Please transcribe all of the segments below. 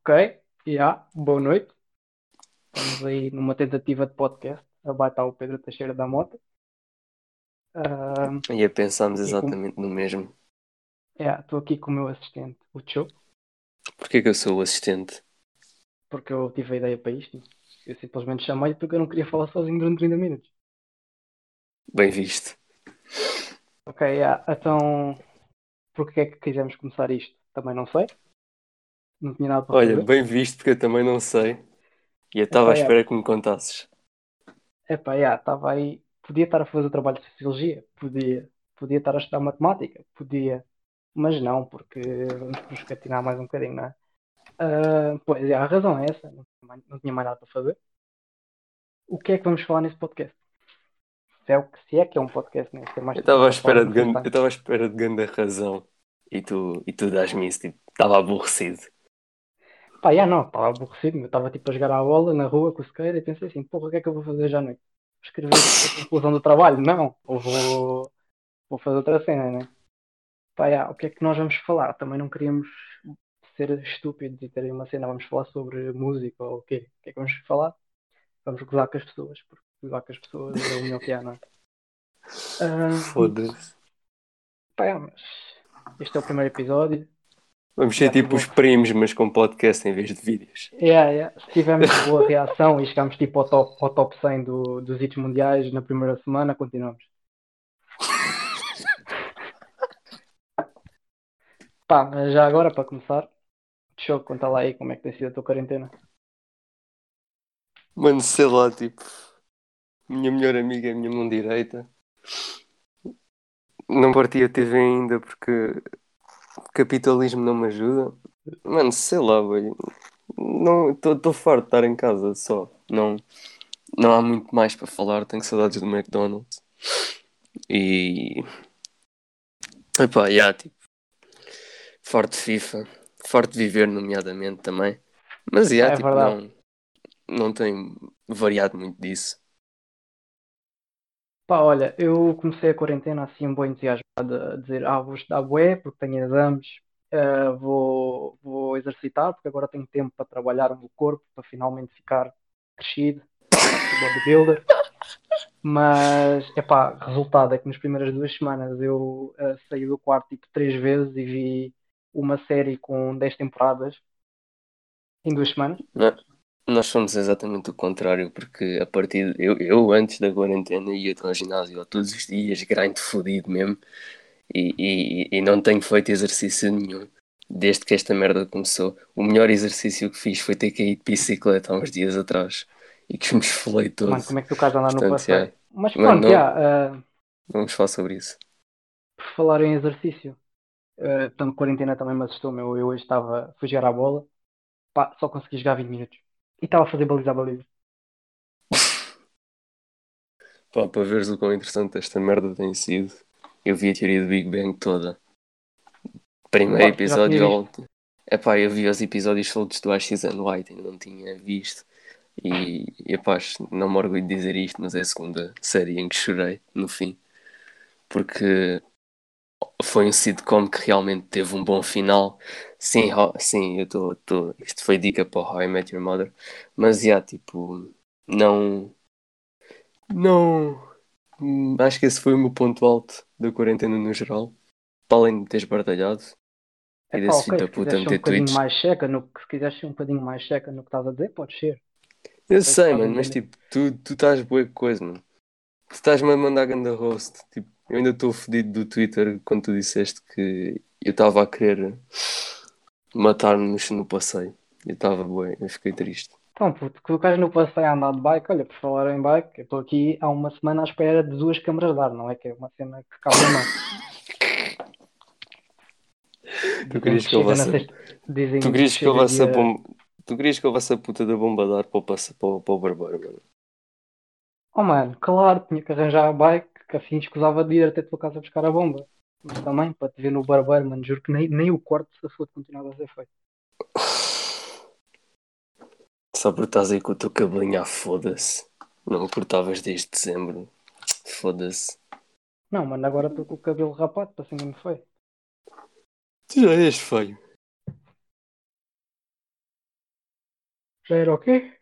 Ok, já, boa noite. Estamos aí numa tentativa de podcast. Abaixo está o Pedro Teixeira da Mota. Ah, E pensámos Aqui com- exatamente no mesmo. é, Estou aqui com o meu assistente, o Cho, Porquê que eu sou o assistente? porque eu tive a ideia para isto. Eu simplesmente chamei porque eu não queria falar sozinho durante 30 minutos. Bem visto. Ok, já, então porque é que quisemos começar isto? Também não sei. Não tinha nada para Olha, fazer. bem visto porque eu também não sei. E eu estava à Epá, é. espera que me contasses. Epá, já, estava aí. Podia estar a fazer o trabalho de sociologia, podia. Podia estar a estudar matemática, podia. Mas não, porque vamos nos catinar mais um bocadinho, não é? Ah, pois é, a razão é essa. Não tinha, mais, não tinha mais nada para fazer. O que é que vamos falar nesse podcast? Se é, o que- se é que é um podcast, né? Se é mais Eu estava à espera de grande, eu à espera de grande razão. E tu, e tu dás-me isso, tipo, estava aborrecido. Pá, já não, estava aborrecido. Eu estava tipo a jogar à bola na rua com o sequeira e pensei assim: porra, o que é que eu vou fazer já à noite? Escrever a conclusão do trabalho? Não. Ou vou, vou fazer outra cena, né? Pá, já, o que é que nós vamos falar? Também não queríamos ser estúpidos e ter aí uma cena. Vamos falar sobre música ou o quê? O que é que vamos falar? Vamos gozar com as pessoas, porque gozar com as pessoas é o melhor que há, não é? Ah, Foda-se. pá, já, mas este é o primeiro episódio. Vamos ser tipo os primos, mas com podcast em vez de vídeos. Yeah, yeah. Se tivermos boa reação e chegamos tipo ao top, ao top 100 do- dos hits mundiais na primeira semana, continuamos. Pá, mas já agora para começar, deixa eu contar lá aí como é que tem sido a tua quarentena. Mano, sei lá, tipo, minha melhor amiga é a minha mão direita. Não parti a TV ainda porque capitalismo não me ajuda. Mano, sei lá, velho. Não, estou farto de estar em casa só. Não, não há muito mais para falar. Tenho saudades do McDonald's. E. Epá, já, tipo. Farto de FIFA. Farto de viver, nomeadamente também. Mas, já, É tipo, verdade. não, não tem variado muito disso. Pá, olha, eu comecei a quarentena assim um bom entusiasmado a dizer, ah, vou estudar bué porque tenho exames, ah, vou, vou exercitar porque agora tenho tempo para trabalhar o meu corpo, para finalmente ficar crescido, bodybuilder. Mas, epá, resultado é que nas primeiras duas semanas eu ah, saí do quarto tipo três vezes e vi uma série com 10 temporadas em duas semanas. Não, nós somos exatamente o contrário, porque a partir eu, eu antes da quarentena ia ao ginásio todos os dias, grind fodido mesmo, e, e, e não tenho feito exercício nenhum desde que esta merda começou. O melhor exercício que fiz foi ter caído de bicicleta há uns dias atrás e que me esfolei todo. Mano, como é que tu queres andar no Portanto, passeio? já, Mas Mano, pronto, não. já, ah, vamos falar sobre isso. por falar em exercício, eh, portanto, quarentena também me assustou, meu. Eu hoje estava, fui jogar à bola, pá, só consegui jogar 20 minutos. E estava a fazer baliza a baliza. Pá, para veres o quão interessante esta merda tem sido, eu vi a teoria do Big Bang toda. Primeiro já episódio ao... Epá, eu vi os episódios todos do X and White, ainda não tinha visto. E, e epá, não me orgulho de dizer isto, mas é a segunda série em que chorei, no fim. Porque foi um sitcom que realmente teve um bom final. Sim, ho- sim, eu estou. Isto foi dica para o How I Met Your Mother. Mas, já, tipo, não. Não. hum, Acho que esse foi o meu ponto alto da quarentena no geral. Para além de me ter esbardalhado. E É pá, desse filho ok, da puta um tweets. mais seca, no, se quiseres ser um bocadinho mais seca no que estás a dizer, pode ser. Eu Sei mano, mas tipo, tu, tu estás boa coisa, mano. Tu estás-me a mandar ganda roast. Tipo, eu ainda estou fodido do Twitter quando tu disseste que eu estava a querer matar-nos no passeio. Eu estava boa, eu fiquei triste. Então, puto, que o gajo no passeio a andar de bike, olha, por falar em bike, eu estou aqui há uma semana à espera de duas câmaras de ar, não é? Que é uma cena que cabe a mão. Tu querias que eu dizem tu querias que eu bom... Tu querias que eu levasse a puta da bomba de ar para o, passe... para o, para o barbeiro, mano. Oh mano, claro, tinha que arranjar a bike, que afim escusava de ir até a tua casa buscar a bomba. Mas também, para te ver no barbeiro, mano, juro que nem, nem o corte se fosse continuava a ser feito. Só porque estás aí com o teu cabelinho à foda-se. Não me cortavas desde dezembro. Foda-se. Não, mano, agora estou com o cabelo rapado, para cima me foi. Tu já és feio. Era o quê?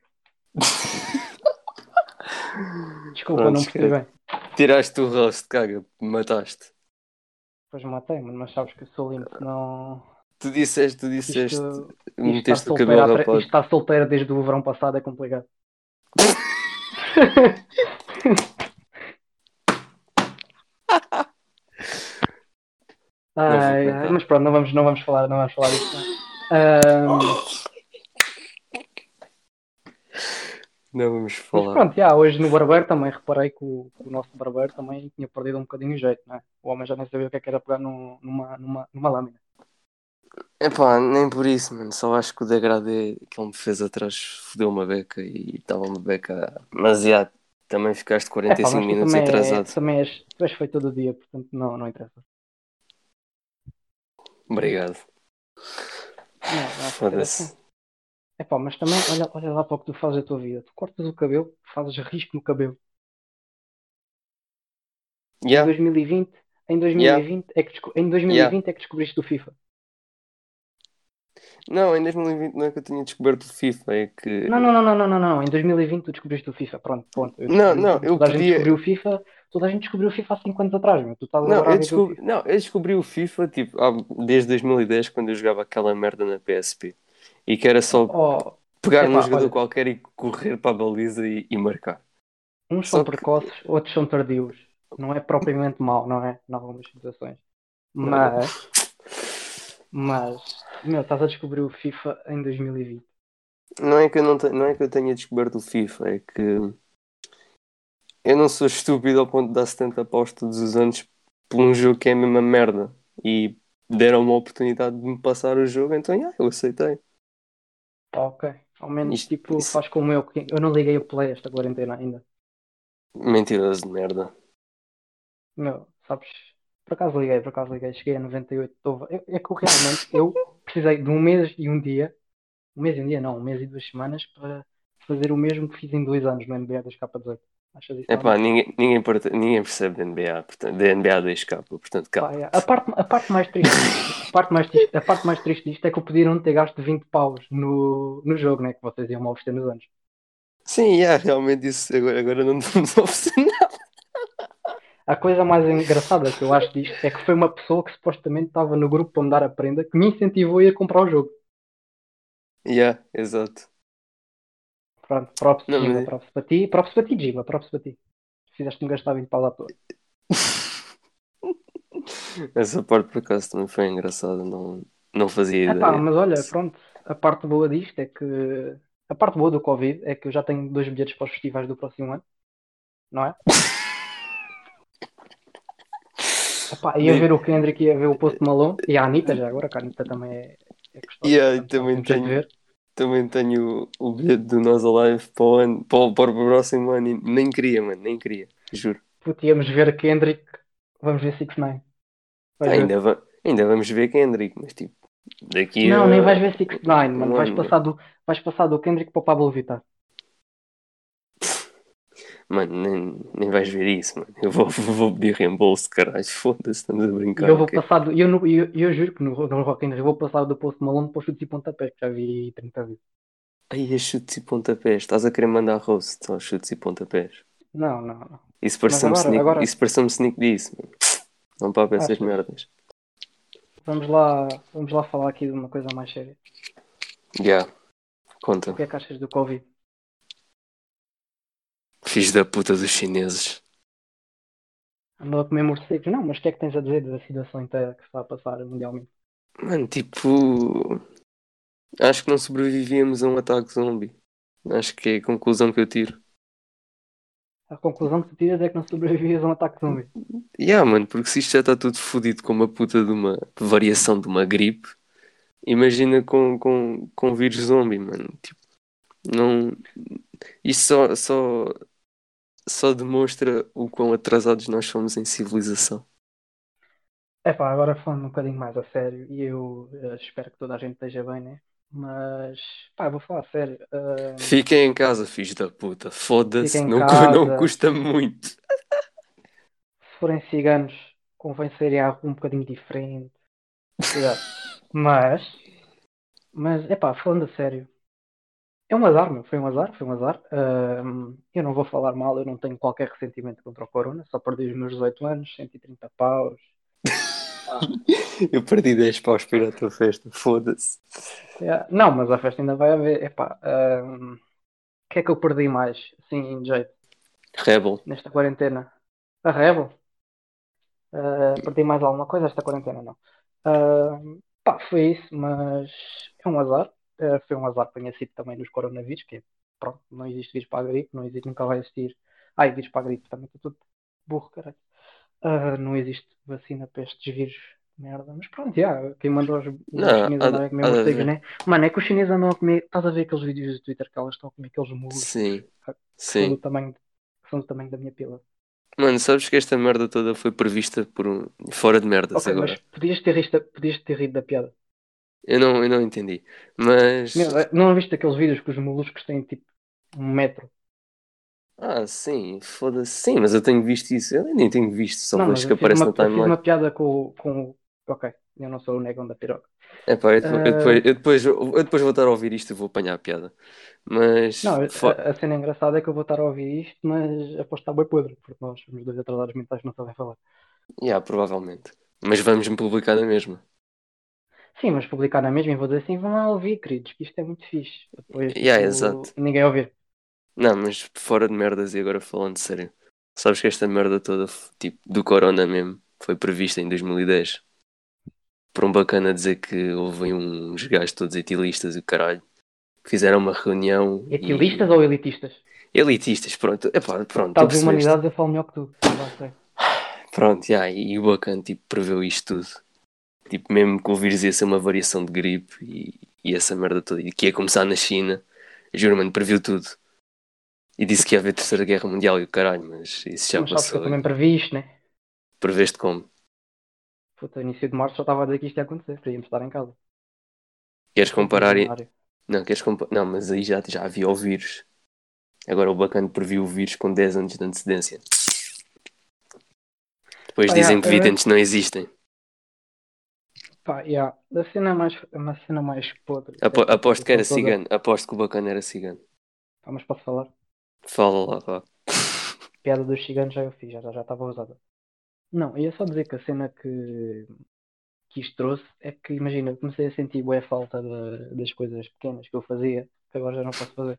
Desculpa, Pronto, não percebi bem. Tiraste o rosto, caga, me mataste. Pois matei, mano, mas sabes que eu sou limpo, não. Tu disseste, tu disseste, Isto, isto, está meteste o solteira, cabelo rapado. isto está solteira desde o verão passado, é complicado. Ai, ai, mas pronto, não vamos, não vamos falar, não vamos falar disso. não. Não vamos mas falar. pronto, já, hoje no barbeiro também reparei que o, o nosso barbeiro também tinha perdido um bocadinho o jeito, não é? O homem já nem sabia o que é que era pegar num- numa, numa, numa lâmina. Epá, nem por isso, mano. Só acho que o degradê que ele me fez atrás fodeu uma beca e estava uma beca. Mas já, também ficaste É pá, 45 mas tu minutos também, é, atrasado. também és, tu és feito todo dia, portanto não, não interessa. Obrigado. Foda-se. É pá, mas também olha, olha lá para o que tu fazes a tua vida. Tu cortas o cabelo, fazes risco no cabelo. Em Yeah, 2020, em 2020 é que, em 2020 é que descobriste o FIFA. Não, em 2020 não é que eu tinha descoberto o FIFA, é que. Não, não, não, não, não, não, não. Em 2020 tu descobriste o FIFA. Pronto, ponto. Eu Não, não, eu toda a gente podia- descobriu o FIFA. Toda a gente descobriu o FIFA há 5 anos atrás, meu. Tu estás Não, eu FIFA. não, eu descobri o FIFA tipo, desde 2010, quando eu jogava aquela merda na PSP. E que era só Oh, pegar epá, num jogador olha. qualquer e correr para a baliza e, e marcar. uns Só são que- precoces, outros são tardios. Não é propriamente mau, não é? Em algumas situações. Mas, mas, meu, estás a descobrir o FIFA em 2020. Não é que eu não, te- não é que eu tenha descoberto o FIFA, é que eu não sou estúpido ao ponto de dar 70 paus todos os anos por um jogo que é a mesma merda. E deram uma oportunidade de me passar o jogo, então yeah, eu aceitei. Tá ok. Ao menos, Isto- tipo, isso- faz como eu, que eu não liguei o play esta quarentena ainda. Mentiroso de merda. Meu, sabes? Por acaso liguei, por acaso liguei. Cheguei a 98. Tô... É, é que eu realmente, eu precisei de um mês e um dia, um mês e um dia não, um mês e duas semanas para fazer o mesmo que fiz em dois anos no NBA 2K18. Achas isso? Epá, ninguém, ninguém, ninguém percebe de NBA, portanto, de NBA 2K, portanto, Pá, cá. é. A parte, a parte mais triste, a parte mais triste, a parte mais triste disto é que podia não ter gasto 20 paus no, no jogo, né? Que vocês iam oferecer nos anos. Sim, yeah, realmente isso agora, agora não vamos oferecer nada. A coisa mais engraçada que eu acho disto é que foi uma pessoa que supostamente estava no grupo para me dar a prenda que me incentivou a ir comprar o jogo. Yeah, exato. Pronto, props, Não, Giba, mas- props para ti, props para ti, Giba, props para ti. Fizeste-me gastar 20 paus à toa. Essa parte por acaso também foi engraçada, não, não fazia Epá, ideia. mas olha, pronto, a parte boa disto é que. A parte boa do Covid é que eu já tenho dois bilhetes para os festivais do próximo ano, não é? Epá, ia ver o Kendrick, ia ver o Post Malone e a Anitta já agora, que a Anitta também é, é gostosa. Yeah, também tenho. Também tenho o, bilhete do Nós Alive para o, ano, para, o, para o próximo ano e nem queria, mano, nem queria, juro. Puto, íamos ver Kendrick, vamos ver 6 9 Vais ver. Ainda, va- ainda vamos ver Kendrick, mas tipo, daqui Não, a. nem vais ver 6 9 mano. um Vais ano. passar, do, vais passar do Kendrick para o Pablo Vittar. Mano, nem, nem vais ver isso, mano. Eu vou, vou pedir reembolso, caralho. Foda-se, estamos a brincar. eu vou ok? passar do, eu, no- eu, eu juro que no, no Rock in Rio eu vou passar do Post Malone para os chutes e pontapés, que já vi 30 vezes. Ai, é chutes e pontapés. Estás a querer mandar roast aos chutes e pontapés. Não, não, não. Isso pareceu-me sneak, agora- isso pareceu-me sneak disso, mano. Não para essas Achas? merdas. Vamos lá, vamos lá falar aqui de uma coisa mais séria. Já. Conta. O que é que achas do Covid? Fiz da puta dos chineses. Andou a comer morcegos? Não, mas o que é que tens a dizer da situação inteira que se está a passar mundialmente? Mano, tipo. Acho que não sobrevivíamos a um ataque zombie. Acho que é a conclusão que eu tiro. A conclusão que tu tiras é que não sobrevivias a um ataque zombie. Yeah, mano, porque se isto já está tudo fodido com uma puta de uma variação de uma gripe, imagina com, com, com vírus zombie, mano. Tipo, não. Isto só, só, só demonstra o quão atrasados nós somos em civilização. É pá, agora falando um bocadinho mais a sério, e eu eh, espero que toda a gente esteja bem, né? Mas, pá, vou falar a sério. ah, Fiquem em casa, filhos da puta. Foda-se, não, casa. não custa muito. se forem ciganos, convém serem algo um bocadinho diferente. Cuidado. Mas, mas, é pá, falando a sério, É um azar, meu. Foi um azar, foi um azar. Ahm, eu não vou falar mal, eu não tenho qualquer ressentimento contra o Corona. Só perdi os meus 18 anos, 130 paus. Ah, Eu perdi 10 paus para ir à tua festa, foda-se. é. Não, mas a festa ainda vai haver. Epá, o que é que eu perdi mais, assim, em jeito, Rebel. nesta quarentena? A Rebel? Ah, perdi mais alguma coisa esta quarentena, não. Ahm, pá, foi isso, mas é um azar. Ah, foi um azar que tenha sido também nos coronavírus, que é, pronto, não existe vírus para a gripe, não existe, nunca vai existir. Ai, vírus para a gripe, também estou tudo burro, caralho. Ah, não existe vacina para estes vírus merda. Mas pronto, já, quem mandou os, os Não, chineses andarem a comer morcegos, né? Mano, é que os chineses andam a comer. Estás a ver aqueles vídeos do Twitter que elas estão a comer aqueles mulos Sim, que são sim. do tamanho, que são do tamanho da minha pila. Mano, sabes que esta merda toda foi prevista por um. Fora de merdas Ok, mas agora. podias ter, risto, podias ter rido da piada. Eu não, eu não entendi. Mas. Meu, é- não viste aqueles vídeos que os moluscos têm tipo um metro? Ah, sim, foda-se. Sim, mas eu tenho visto isso. Eu nem tenho visto, Não, mas vejo que eu fiz, aparece uma, na eu fiz timeline. uma piada com, com. Ok, eu não sou o negão da piroca. Epá, eu, depois, eu, Ah, depois, eu, depois, eu depois vou estar a ouvir isto e vou apanhar a piada. Mas. não, a, a cena engraçada é que eu vou estar a ouvir isto, mas aposto que está bem podre, porque nós somos dois atrasados mentais não sabem falar. Yeah, provavelmente. Mas vamos-me publicar na mesma. Sim, mas publicar na mesma e vou dizer assim, vão lá ouvir, queridos, que isto é muito fixe. Depois, Yeah, tipo, exato. ninguém ouvir. Não, mas fora de merdas e agora falando sério. Sabes que esta merda toda, tipo, do Corona mesmo, foi prevista em 2010. Por um bacana dizer que houve uns gajos todos etilistas e o caralho. que Fizeram uma reunião Etilistas ou elitistas? e... Elitistas, pronto. Epá, pronto, tu Estás de percebeste. humanidades, eu falo melhor que tu. Lá sei. Pronto, yeah, e o bacana, tipo, preveu isto tudo. Tipo, mesmo que o vírus ia ser uma variação de gripe e, e essa merda toda. E que ia começar na China. Juro, mano, previu tudo. E disse que ia haver terceira guerra mundial e o caralho, mas isso já Mas passou. também previ isto, né? Preveste como? Puta, início de março já estava a dizer que isto ia acontecer, irmos estar em casa. Queres comparar? e-. Não, queres. Não, mas aí já, já havia o vírus. Agora o bacana previu o vírus com 10 anos de antecedência. Depois Pá, dizem yeah, que videntes não existem. Pá, yeah. A cena mais, uma cena mais podre. Apo- desta aposto que era toda- cigano. Aposto que o bacana era cigano. Pá, mas posso falar? Fala lá, vá. piada dos ciganos já eu fiz, já já estava usada. Não, ia só dizer que a cena que, que isto trouxe é que, imagina, eu comecei a sentir boa falta da- das coisas pequenas que eu fazia, que agora já não posso fazer.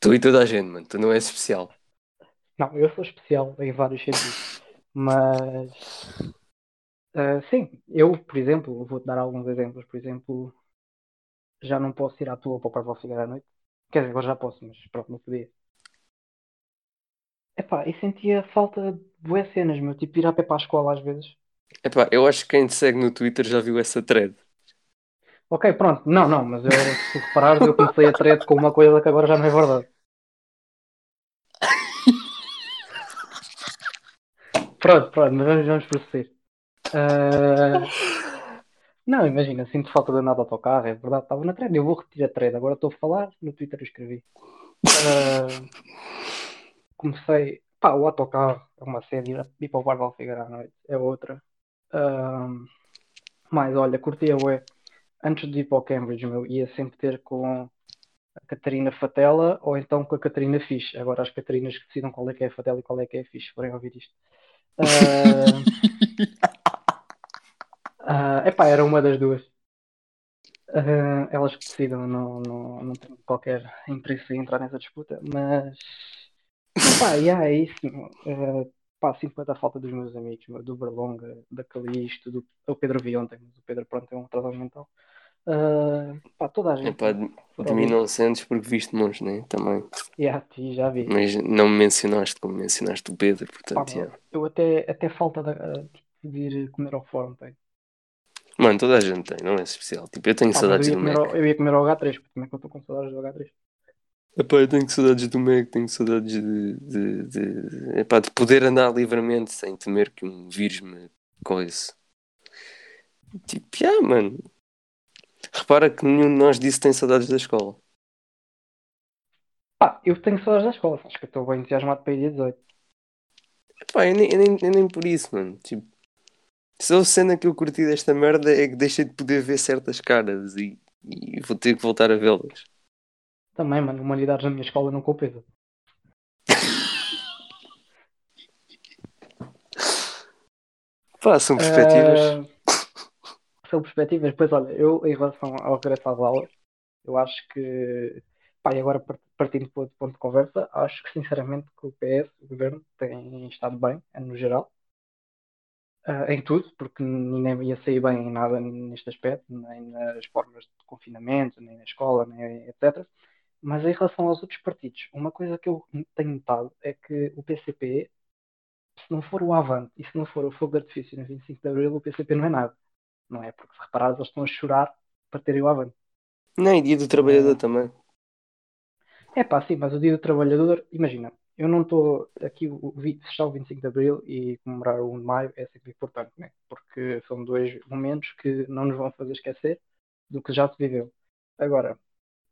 Tu e toda a gente, mano. Tu não és especial. Não, eu sou especial em vários sentidos, mas ah, sim, eu, por exemplo, vou-te dar alguns exemplos. Por exemplo, já não posso ir à tua para o Parque Cigar à noite. Quer dizer, agora já posso, mas pronto, não podia. Epá, e sentia falta de boas cenas, meu, tipo ir a pé para a escola às vezes. Epá, eu acho que quem te segue no Twitter já viu essa thread. Ok, pronto, não, não, mas eu, se reparares, eu comecei a thread com uma coisa que agora já não é verdade. Pronto, pronto, mas vamos, vamos prosseguir. Ah, não, imagina, sinto falta de andar de autocarro, é verdade, estava na thread, eu vou retirar a thread, agora estou a falar, no Twitter eu escrevi. Ah, comecei, pá, o autocarro é uma cena, ir, para o bar de Alfigueira à noite é outra. Ah, mas olha, curtia ué, antes de ir para o Cambridge, meu, ia sempre ter com a Catarina Fatela ou então com a Catarina Fixe. Agora as Catarinas que decidam qual é que é a Fatela e qual é que é a Fixe, forem ouvir isto. Ah, ah, epá, era uma das duas. Ah, elas que decidam, não, não, não tenho qualquer interesse em entrar nessa disputa, mas pá, yeah, é isso. Ah, pá, sinto muita falta dos meus amigos, do Berlonga, da Calixto, do o Pedro vi ontem, mas o Pedro pronto é um atrasado mental. Ah, pá, toda a gente. Epá, de, de mim não sentes porque viste monstros, né? Também. Yeah, ti, já vi. Mas não me mencionaste como mencionaste o Pedro, Pá, portanto, meu, yeah. eu até, até falta tipo, de ir comer ao fórum, tenho. Mano, toda a gente tem, não é especial. Tipo, eu tenho Pá, saudades eu do Mac. ao, eu ia comer ao H3, porque também que eu estou com saudades do H3. Epá, eu tenho saudades do Mac, tenho saudades de, de, de, de- epá, de poder andar livremente sem temer que um vírus me coise. Tipo, yeah, mano. Repara que nenhum de nós disse que tem saudades da escola. Pá, eu tenho saudades da escola, acho que eu estou bem entusiasmado para ir dia 18. Epá, eu nem, eu nem, eu nem por isso, mano. Tipo, só a cena que eu curti desta merda é que deixei de poder ver certas caras e, e vou ter que voltar a vê-las. Também, mano, humanidades na minha escola não compensa. Pá, são perspectivas. Uh, são perspectivas. Pois olha, eu em relação ao regresso às aulas, eu acho que, pá, e agora partindo para outro ponto de conversa, acho que sinceramente que o PS, o governo, tem estado bem, no geral. Uh, em tudo, porque ninguém ia sair bem em nada neste aspecto, nem nas formas de confinamento, nem na escola, nem etc. Mas em relação aos outros partidos, uma coisa que eu tenho notado é que o PCP, se não for o Avante e se não for o Fogo de Artifício no 25 de Abril, o PCP não é nada. Não é? Porque se reparares, eles estão a chorar para terem o Avante. Nem dia do trabalhador é... também. É pá, sim, mas o dia do trabalhador, imagina, eu não estou aqui, o, fechar o 25 de Abril e comemorar o 1 de Maio é sempre importante, né? porque são dois momentos que não nos vão fazer esquecer do que já se viveu. Agora,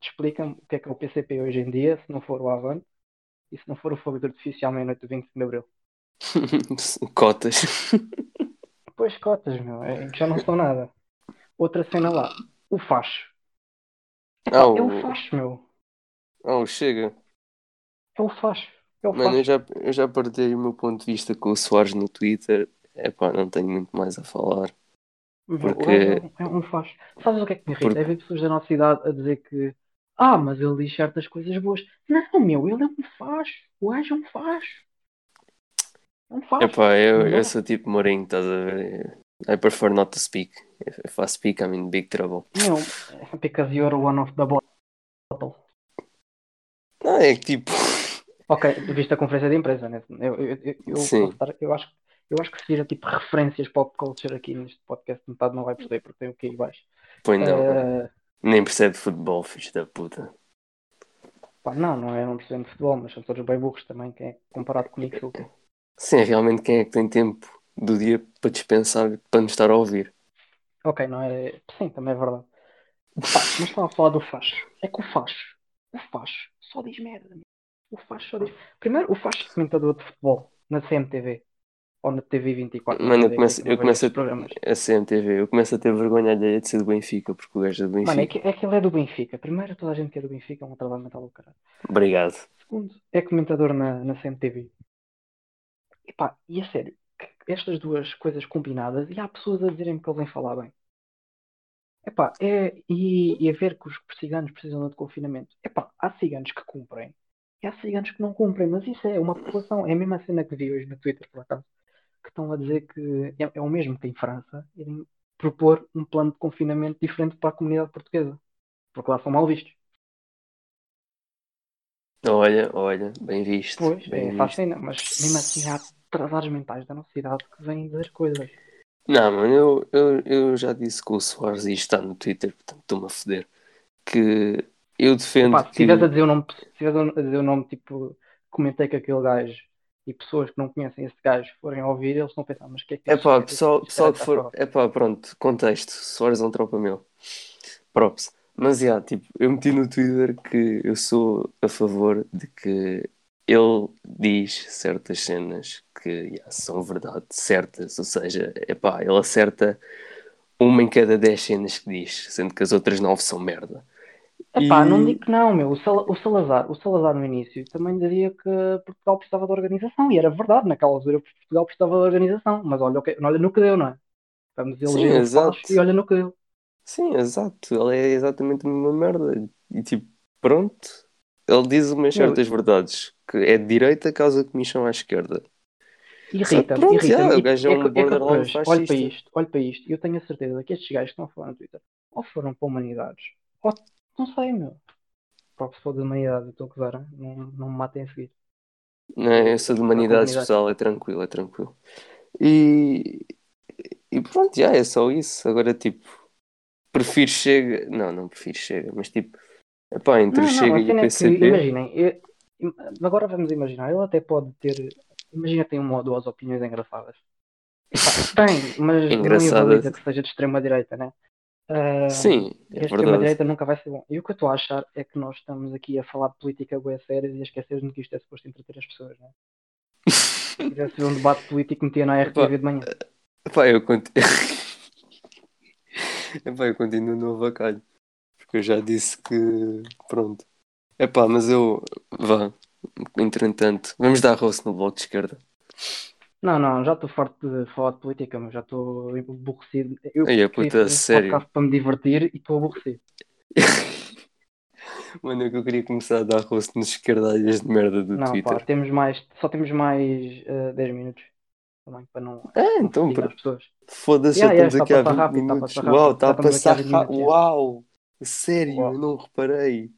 explica-me o que é que é o PCP hoje em dia, se não for o Avante e se não for o fogo de artificial à meia-noite do 25 de Abril. cotas. Pois, cotas, meu, é, já não são nada. Outra cena lá, o facho. oh. É o facho, meu. Oh, chega. É o facho. É Mano, facho. eu já, eu já partilhei o meu ponto de vista com o Soares no Twitter. É pá, não tenho muito mais a falar. Porque... É, é um facho. Sabes o que é que me irrita? Porque... É ver pessoas da nossa idade a dizer que ah, mas ele diz certas coisas boas. Não, meu, ele é um facho. O gajo é um facho. É um. Epá, eu, eu sou tipo Mourinho, estás a ver? I prefer not to speak. If I speak, I'm in big trouble. Meu, because you're one of the bottle. Não, é que tipo. Ok, viste a conferência de empresa, né? Eu, eu, eu, eu, Sim. eu, acho, eu acho que se vira tipo referências pop culture aqui neste podcast, metade não vai perceber porque tem o que aí baixo. Pois não. Uh, nem percebe futebol, filho da puta. Pá, não, não é, não percebe futebol, mas são todos bem burros também, quem é comparado comigo sou Sim, realmente quem é que tem tempo do dia para dispensar, para nos estar a ouvir? Ok, não é. Sim, também é verdade. Pá, mas estava a falar do facho. É que o facho, o facho só diz merda. O facho só diz. Primeiro, o facho é comentador de futebol na CMTV ou na TV 24. Mano, eu começo, eu começo a, a CMTV, eu começo a ter vergonha alheia de ser do Benfica, porque o gajo é do Benfica. Mano, é que, é que ele é do Benfica. Primeiro, toda a gente que é do Benfica é um trabalho mental do caralho. Obrigado. Segundo, é comentador na, na CMTV. E pá, e a sério, estas duas coisas combinadas, e há pessoas a dizerem que ele vem falar bem. Epá, é, e, e a ver que os ciganos precisam de confinamento. Epá, há ciganos que cumprem e há ciganos que não cumprem, mas isso é uma população. É a mesma cena que vi hoje no Twitter, por acaso que estão a dizer que é, é o mesmo que em França irem propor um plano de confinamento diferente para a comunidade portuguesa, porque lá são mal vistos. Olha, olha, bem visto. Pois, bem é visto. fácil, mas mesmo assim há atrasados mentais da nossa cidade que vêm dizer coisas. Não, mano, eu, eu, eu já disse que o Soares está no Twitter, portanto estou-me a foder. Que eu defendo. Opa, se estiveres que... a dizer o nome, se a dizer o nome, tipo, comentei que aquele gajo e pessoas que não conhecem esse gajo forem ouvir, eles a pensar, mas o que é que é pá, pessoal, pessoal que for. É pá, pronto, contexto. Soares é um tropa meu. Props. Mas yeah, tipo, eu meti no Twitter que eu sou a favor de que ele diz certas cenas que yeah, são verdade, certas, ou seja, é pá, ele acerta uma em cada dez cenas que diz, sendo que as outras nove são merda. Epá, e... não digo que não, meu. O, Sal o, Salazar, o Salazar no início também dizia que Portugal precisava de organização, e era verdade, naquela altura Portugal precisava de organização, mas olha, olha no que deu, não é? Vamos eleger exato. e olha no que deu. Sim, exato. Ele é exatamente a mesma merda. E tipo, pronto. Ele diz umas certas verdades, que é de direita causa comissão à esquerda. Irrita-me, irrita-me. É, é, é, um é olha para isto, olha para isto, e eu tenho a certeza que estes gajos que estão a falar no Twitter ou foram para humanidades, ou não sei, meu. Próprio se for de humanidade, estou a gozar, não, não me matem a seguir. Não, essa de humanidade pessoal é tranquilo, é tranquilo. E, e pronto, já é só isso. Agora, tipo, prefiro Chega. Não, não prefiro Chega, mas tipo, epá, entre não, Chega e o PCP. Que, imaginem, eu, agora vamos imaginar, ele até pode ter. Imagina que tem uma ou duas opiniões engraçadas. Epá, tem, mas Engraçada. não que seja de extrema direita, né? Uh, Sim, é verdade. direita nunca vai ser bom. E o que eu estou a achar é que nós estamos aqui a falar de política boa séria e a esquecer-nos que isto é suposto entreter as pessoas, não é? Se tivesse um debate político, metia na RTV de manhã. Epá, eu, continuo... Epá, eu continuo no avacalho. Eu já disse que. Pronto. É pá, mas eu. Vá. Entretanto, vamos dar rosto no bloco de esquerda. Não, não, já estou farto de falar de política, mas já estou aborrecido. Eu a queria puta, sério. podcast para me divertir e estou aborrecido. Mano, é que eu queria começar a dar rosto nos esquerdalhas de merda do Não, Twitter. pá, temos mais, só temos mais eh, 10 minutos também para não, não então, para- as pessoas. Foda-se, Yeah, já yeah, estamos aqui a há passar 20 rápido, está a minutos. Uau, está a passar 20 rápido. Uau! Sério, Uau. eu não reparei.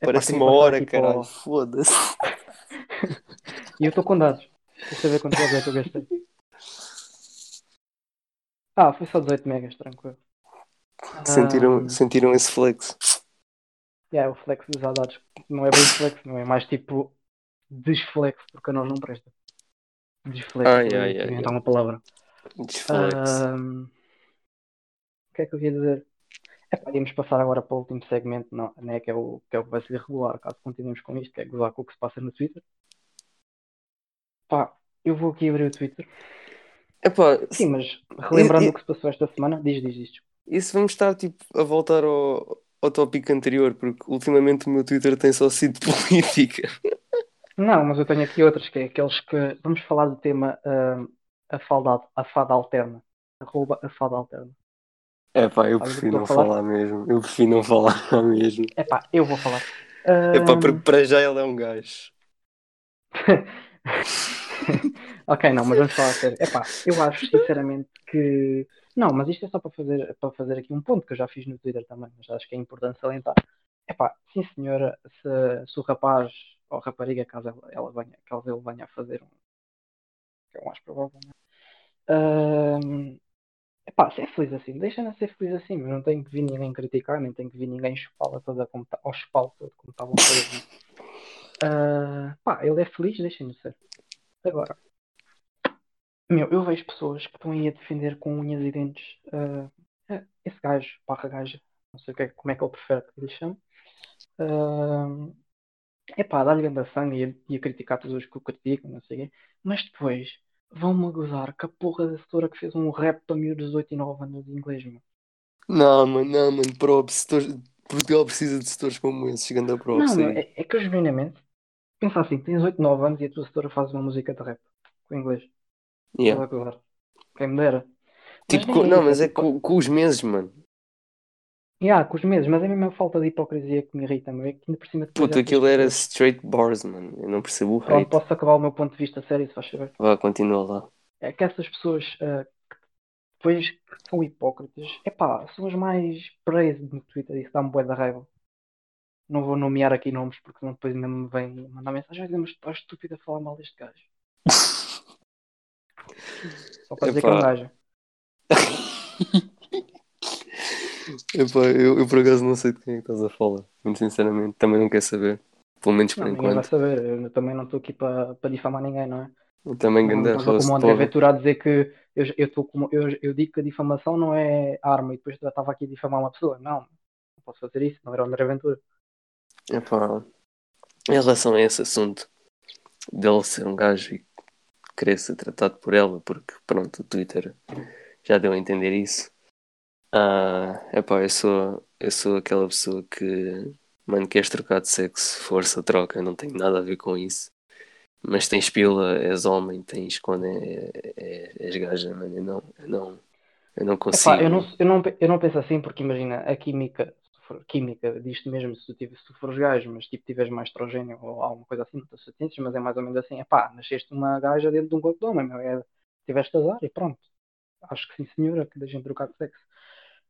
Epá, Parece uma hora, para caralho. Foda-se. E eu estou com dados. Deixa eu ver quantos dados é que eu gastei. Ah, foi só 18 megas, tranquilo. Sentiram, Ahm, sentiram esse flex? yeah, o flex dos dados. Não é bem flex, não é mais tipo desflex, porque a nós não presta. Desflex, Ai, ai, ai, uma palavra. Desflex. Ahm, o que é que eu ia dizer? Pá, íamos passar agora para o último segmento, não, né, que, é o, que é o que vai ser regular, caso continuemos com isto, que é gozar com o que se passa no Twitter. Pá, eu vou aqui abrir o Twitter. Epá, Sim, mas relembrando e- o que se passou esta semana, diz, diz isto. isso vamos estar tipo a voltar ao, ao tópico anterior, porque ultimamente o meu Twitter tem só sido política. Não, mas eu tenho aqui outros, que é aqueles que. Vamos falar do tema ahm, a, falda, a fada alterna. Arroba a fada alterna. É pá, eu prefiro não a falar? falar mesmo. Eu prefiro não falar mesmo. É pá, eu vou falar. É pá, Ahm, para, já ele é um gajo. ok, não, mas vamos falar a sério. Epá, eu acho sinceramente que. Não, mas isto é só para fazer, para fazer aqui um ponto que eu já fiz no Twitter também, mas acho que é importante salientar. Epá, sim senhora, se, se o rapaz ou rapariga, caso ela, ela venha, caso ele venha a fazer um. que é o mais provável, né? Ahm, epá, é feliz assim, deixa-na ser feliz assim, mas não tem que vir ninguém criticar, nem tem que vir ninguém chupá-la toda como tá, ou chupá-lo todo como estavam a fazer. Ah, pá, ele é feliz, deixem-no ser. Agora, meu, eu vejo pessoas que estão aí a defender com unhas e dentes ah, esse gajo, barra gaja, não sei o que é- como é que ele prefere que lhe chame. Ah, epá, dá-lhe grande sangue e a criticar todos os que o criticam, não sei o quê. Mas depois vão-me gozar com a porra da setora que fez um rap para miúdos de 18 e 9 anos de inglês, meu. Não, mano, não, mano. Props. setores- Portugal precisa de setores como esses. Chegando a props Não, aí. é, é que eu genuinamente pensa assim, tens 8, 9 anos e a tua setora faz uma música de rap com inglês. Yeah. Estás a gozar. Quem me dera. Mas Tipo, nem com- é não, mas é com, com os meses, mano. Yeah, com os meses, mas é mesmo a falta de hipocrisia que me irrita, meu. É que ainda por cima depois Puta, aquilo era straight bars, mano. Eu não percebo o Pronto, hate. posso acabar o meu ponto de vista sério, se faz saber. Vá, continua lá. É que essas pessoas ah, que depois que são hipócritas, epá, são as mais praised no Twitter, isso dá-me bué da raiva. Não vou nomear aqui nomes porque senão depois ainda me vem mandar mensagem mas estás estúpido a falar mal deste gajo. Só para dizer que é um Epá. gajo. Epá, eu, eu por acaso não sei de quem é que estás a falar. Muito sinceramente, também não quero saber. Pelo menos por Não, ninguém vai enquanto. saber, eu também não estou aqui para para difamar ninguém, não é? Eu também Não, ganda não rosto, como André. Ventura a dizer que eu, eu, tô como, eu, eu digo que a difamação não é arma e depois já estava aqui a difamar uma pessoa. Não, não posso fazer isso, não era o André Ventura. Epá, em relação a esse assunto dele ser um gajo e querer ser tratado por ela, porque pronto, o Twitter já deu a entender isso. Ah, epá, eu sou, eu sou aquela pessoa que, mano, queres trocar de sexo, força, troca, não tenho nada a ver com isso. Mas tens pila, és homem, tens quando é, é, és gaja, mano, eu não, eu não, eu não consigo. Epá, eu, não, eu, não, eu não penso assim porque imagina, a química, for, química diz-te mesmo se tu, tiver, se tu fores gajo, mas tipo tiveres mais estrogênio ou alguma coisa assim, não ciências, mas é mais ou menos assim, epá, nasceste uma gaja dentro de um corpo de homem, meu, é, tiveste azar e pronto. Acho que sim senhora, que deixem trocar de sexo.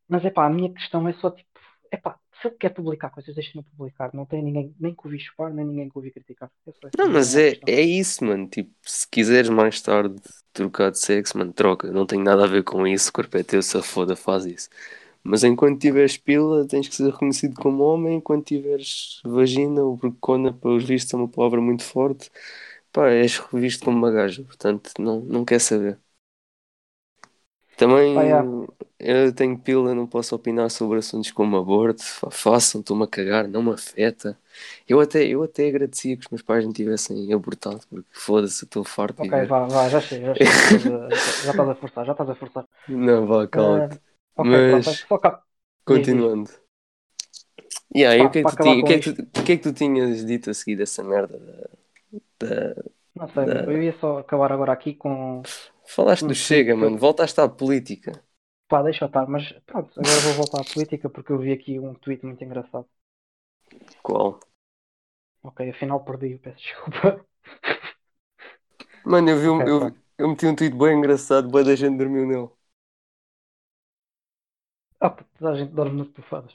Mas epá, a minha questão é só tipo, epá, se ele quer publicar coisas, deixem-no publicar. Não tem ninguém nem que ouvir chupar, nem ninguém que ouvir criticar. É Não, mas é, questão. é isso, mano. Tipo, se quiseres mais tarde trocar de sexo, mano, troca. Não tem nada a ver com isso. O corpo é teu, se a foda, faz isso. Mas enquanto tiveres pila, tens que ser reconhecido como homem. Enquanto tiveres vagina ou brocona, pelos vistos, é uma palavra muito forte. Pá, és revisto como uma gaja. Portanto, não, não quer saber. Também yeah. eu tenho pila, não posso opinar sobre assuntos como aborto. Fa- Façam, estou-me a cagar, não me afeta. Eu até, eu até agradecia que os meus pais não tivessem abortado, porque foda-se, estou farto Ok, vá, vá, já chega, já chega. A- Já estás a forçar, já estás a forçar. Não, vá, cala-te. Ah, ok, Mas- pronto, só cá. Diz, diz. Continuando. Yeah, e Pá, o que, é que tu que é que tu- o que é que tu tinhas dito a seguir dessa merda? Da, da- Não sei, Da- eu ia só acabar agora aqui com. Falaste do Chega, que eu- mano. Voltaste à política. Pá, deixa eu estar, mas pronto, agora vou voltar à política porque eu vi aqui um tweet muito engraçado. Qual? Ok, afinal perdi, peço desculpa. Mano, eu vi um, eu, pronto. eu meti um tweet bem engraçado, boa da gente dormiu nele. Ah, toda a gente dorme tufadas.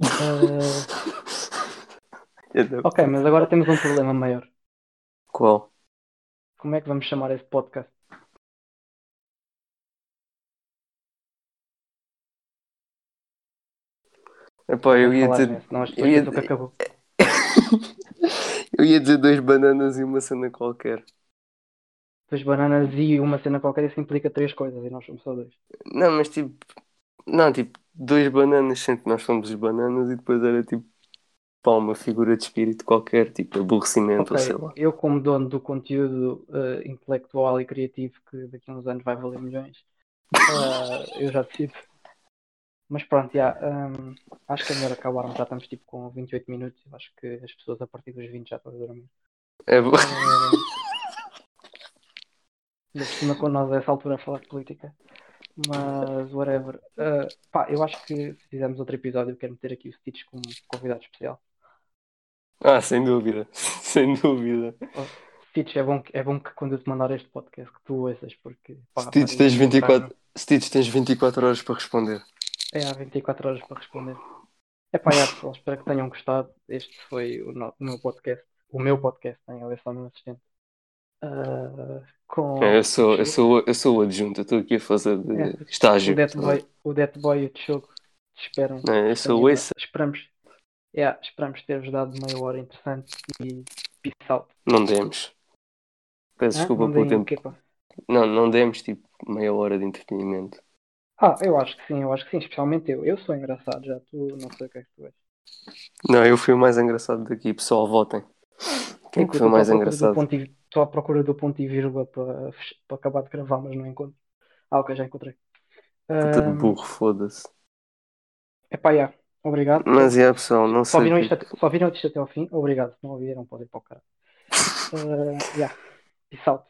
Eh, Então, ok, mas agora temos um problema maior. Qual? Como é que vamos chamar este podcast? Epá, eu ia dizer. nisso, as eu ia- acabou. eu ia dizer dois bananas e uma cena qualquer. Duas bananas e uma cena qualquer, isso implica três coisas e nós somos só dois. Não, mas tipo. Não, tipo, dois bananas, que nós somos os bananas e depois era tipo. Pá, uma figura de espírito qualquer, tipo aborrecimento Ok, ou sei lá. eu como dono do conteúdo eh, intelectual e criativo que daqui a uns anos vai valer milhões, eh, eu já decido. Mas pronto, já, hum, acho que é melhor acabarmos, já estamos tipo com 28 minutos, eu acho que as pessoas a partir dos 20 já estão a dormir. É bo- Eh, Ainda por cima com nós a essa altura a falar de política. Mas whatever. Eh, pá, eu acho que se fizermos outro episódio eu quero meter aqui o Stitch como convidado especial. Ah, sem dúvida. Sem dúvida. Stitch, é bom, que- é bom que quando eu te mandar este podcast que tu ouças, porque pá, Stitch, tens eu- 24, Stitch, tens 24 horas para responder. É, há 24 horas para responder. É pá, já, pessoal, espero que tenham gostado. Este foi o, no- o meu podcast. O meu podcast, hein? ele é só o meu assistente. Ah, com É, eu, sou, eu, sou, eu sou o adjunto, estou aqui a fazer de É. estágio. o Death Boy, o Death Boy e o Tchogo. Esperam. É, eu sou tenham- esse. Esperamos, é, esperamos ter-vos dado meia hora interessante e peace out. Não demos. Peço Hã? desculpa pelo o tempo. Não, não demos tipo meia hora de entretenimento. Ah, eu acho que sim, eu acho que sim, especialmente eu. Eu sou engraçado, já tu não sei o que é que tu és. Não, eu fui o mais engraçado daqui, pessoal, votem. Quem é que foi o mais engraçado? Estou à procura do ponto e vírgula para, acabar de gravar, mas não encontro. Ah, ok, já encontrei. Puta de burro, foda-se. Epá, já. Obrigado. Mas é, pessoal, não Só sei. viram, isto que- até, só viram isto até ao fim? Obrigado. Se não ouviram, podem ir para o cara. Uh, yeah. Peace out.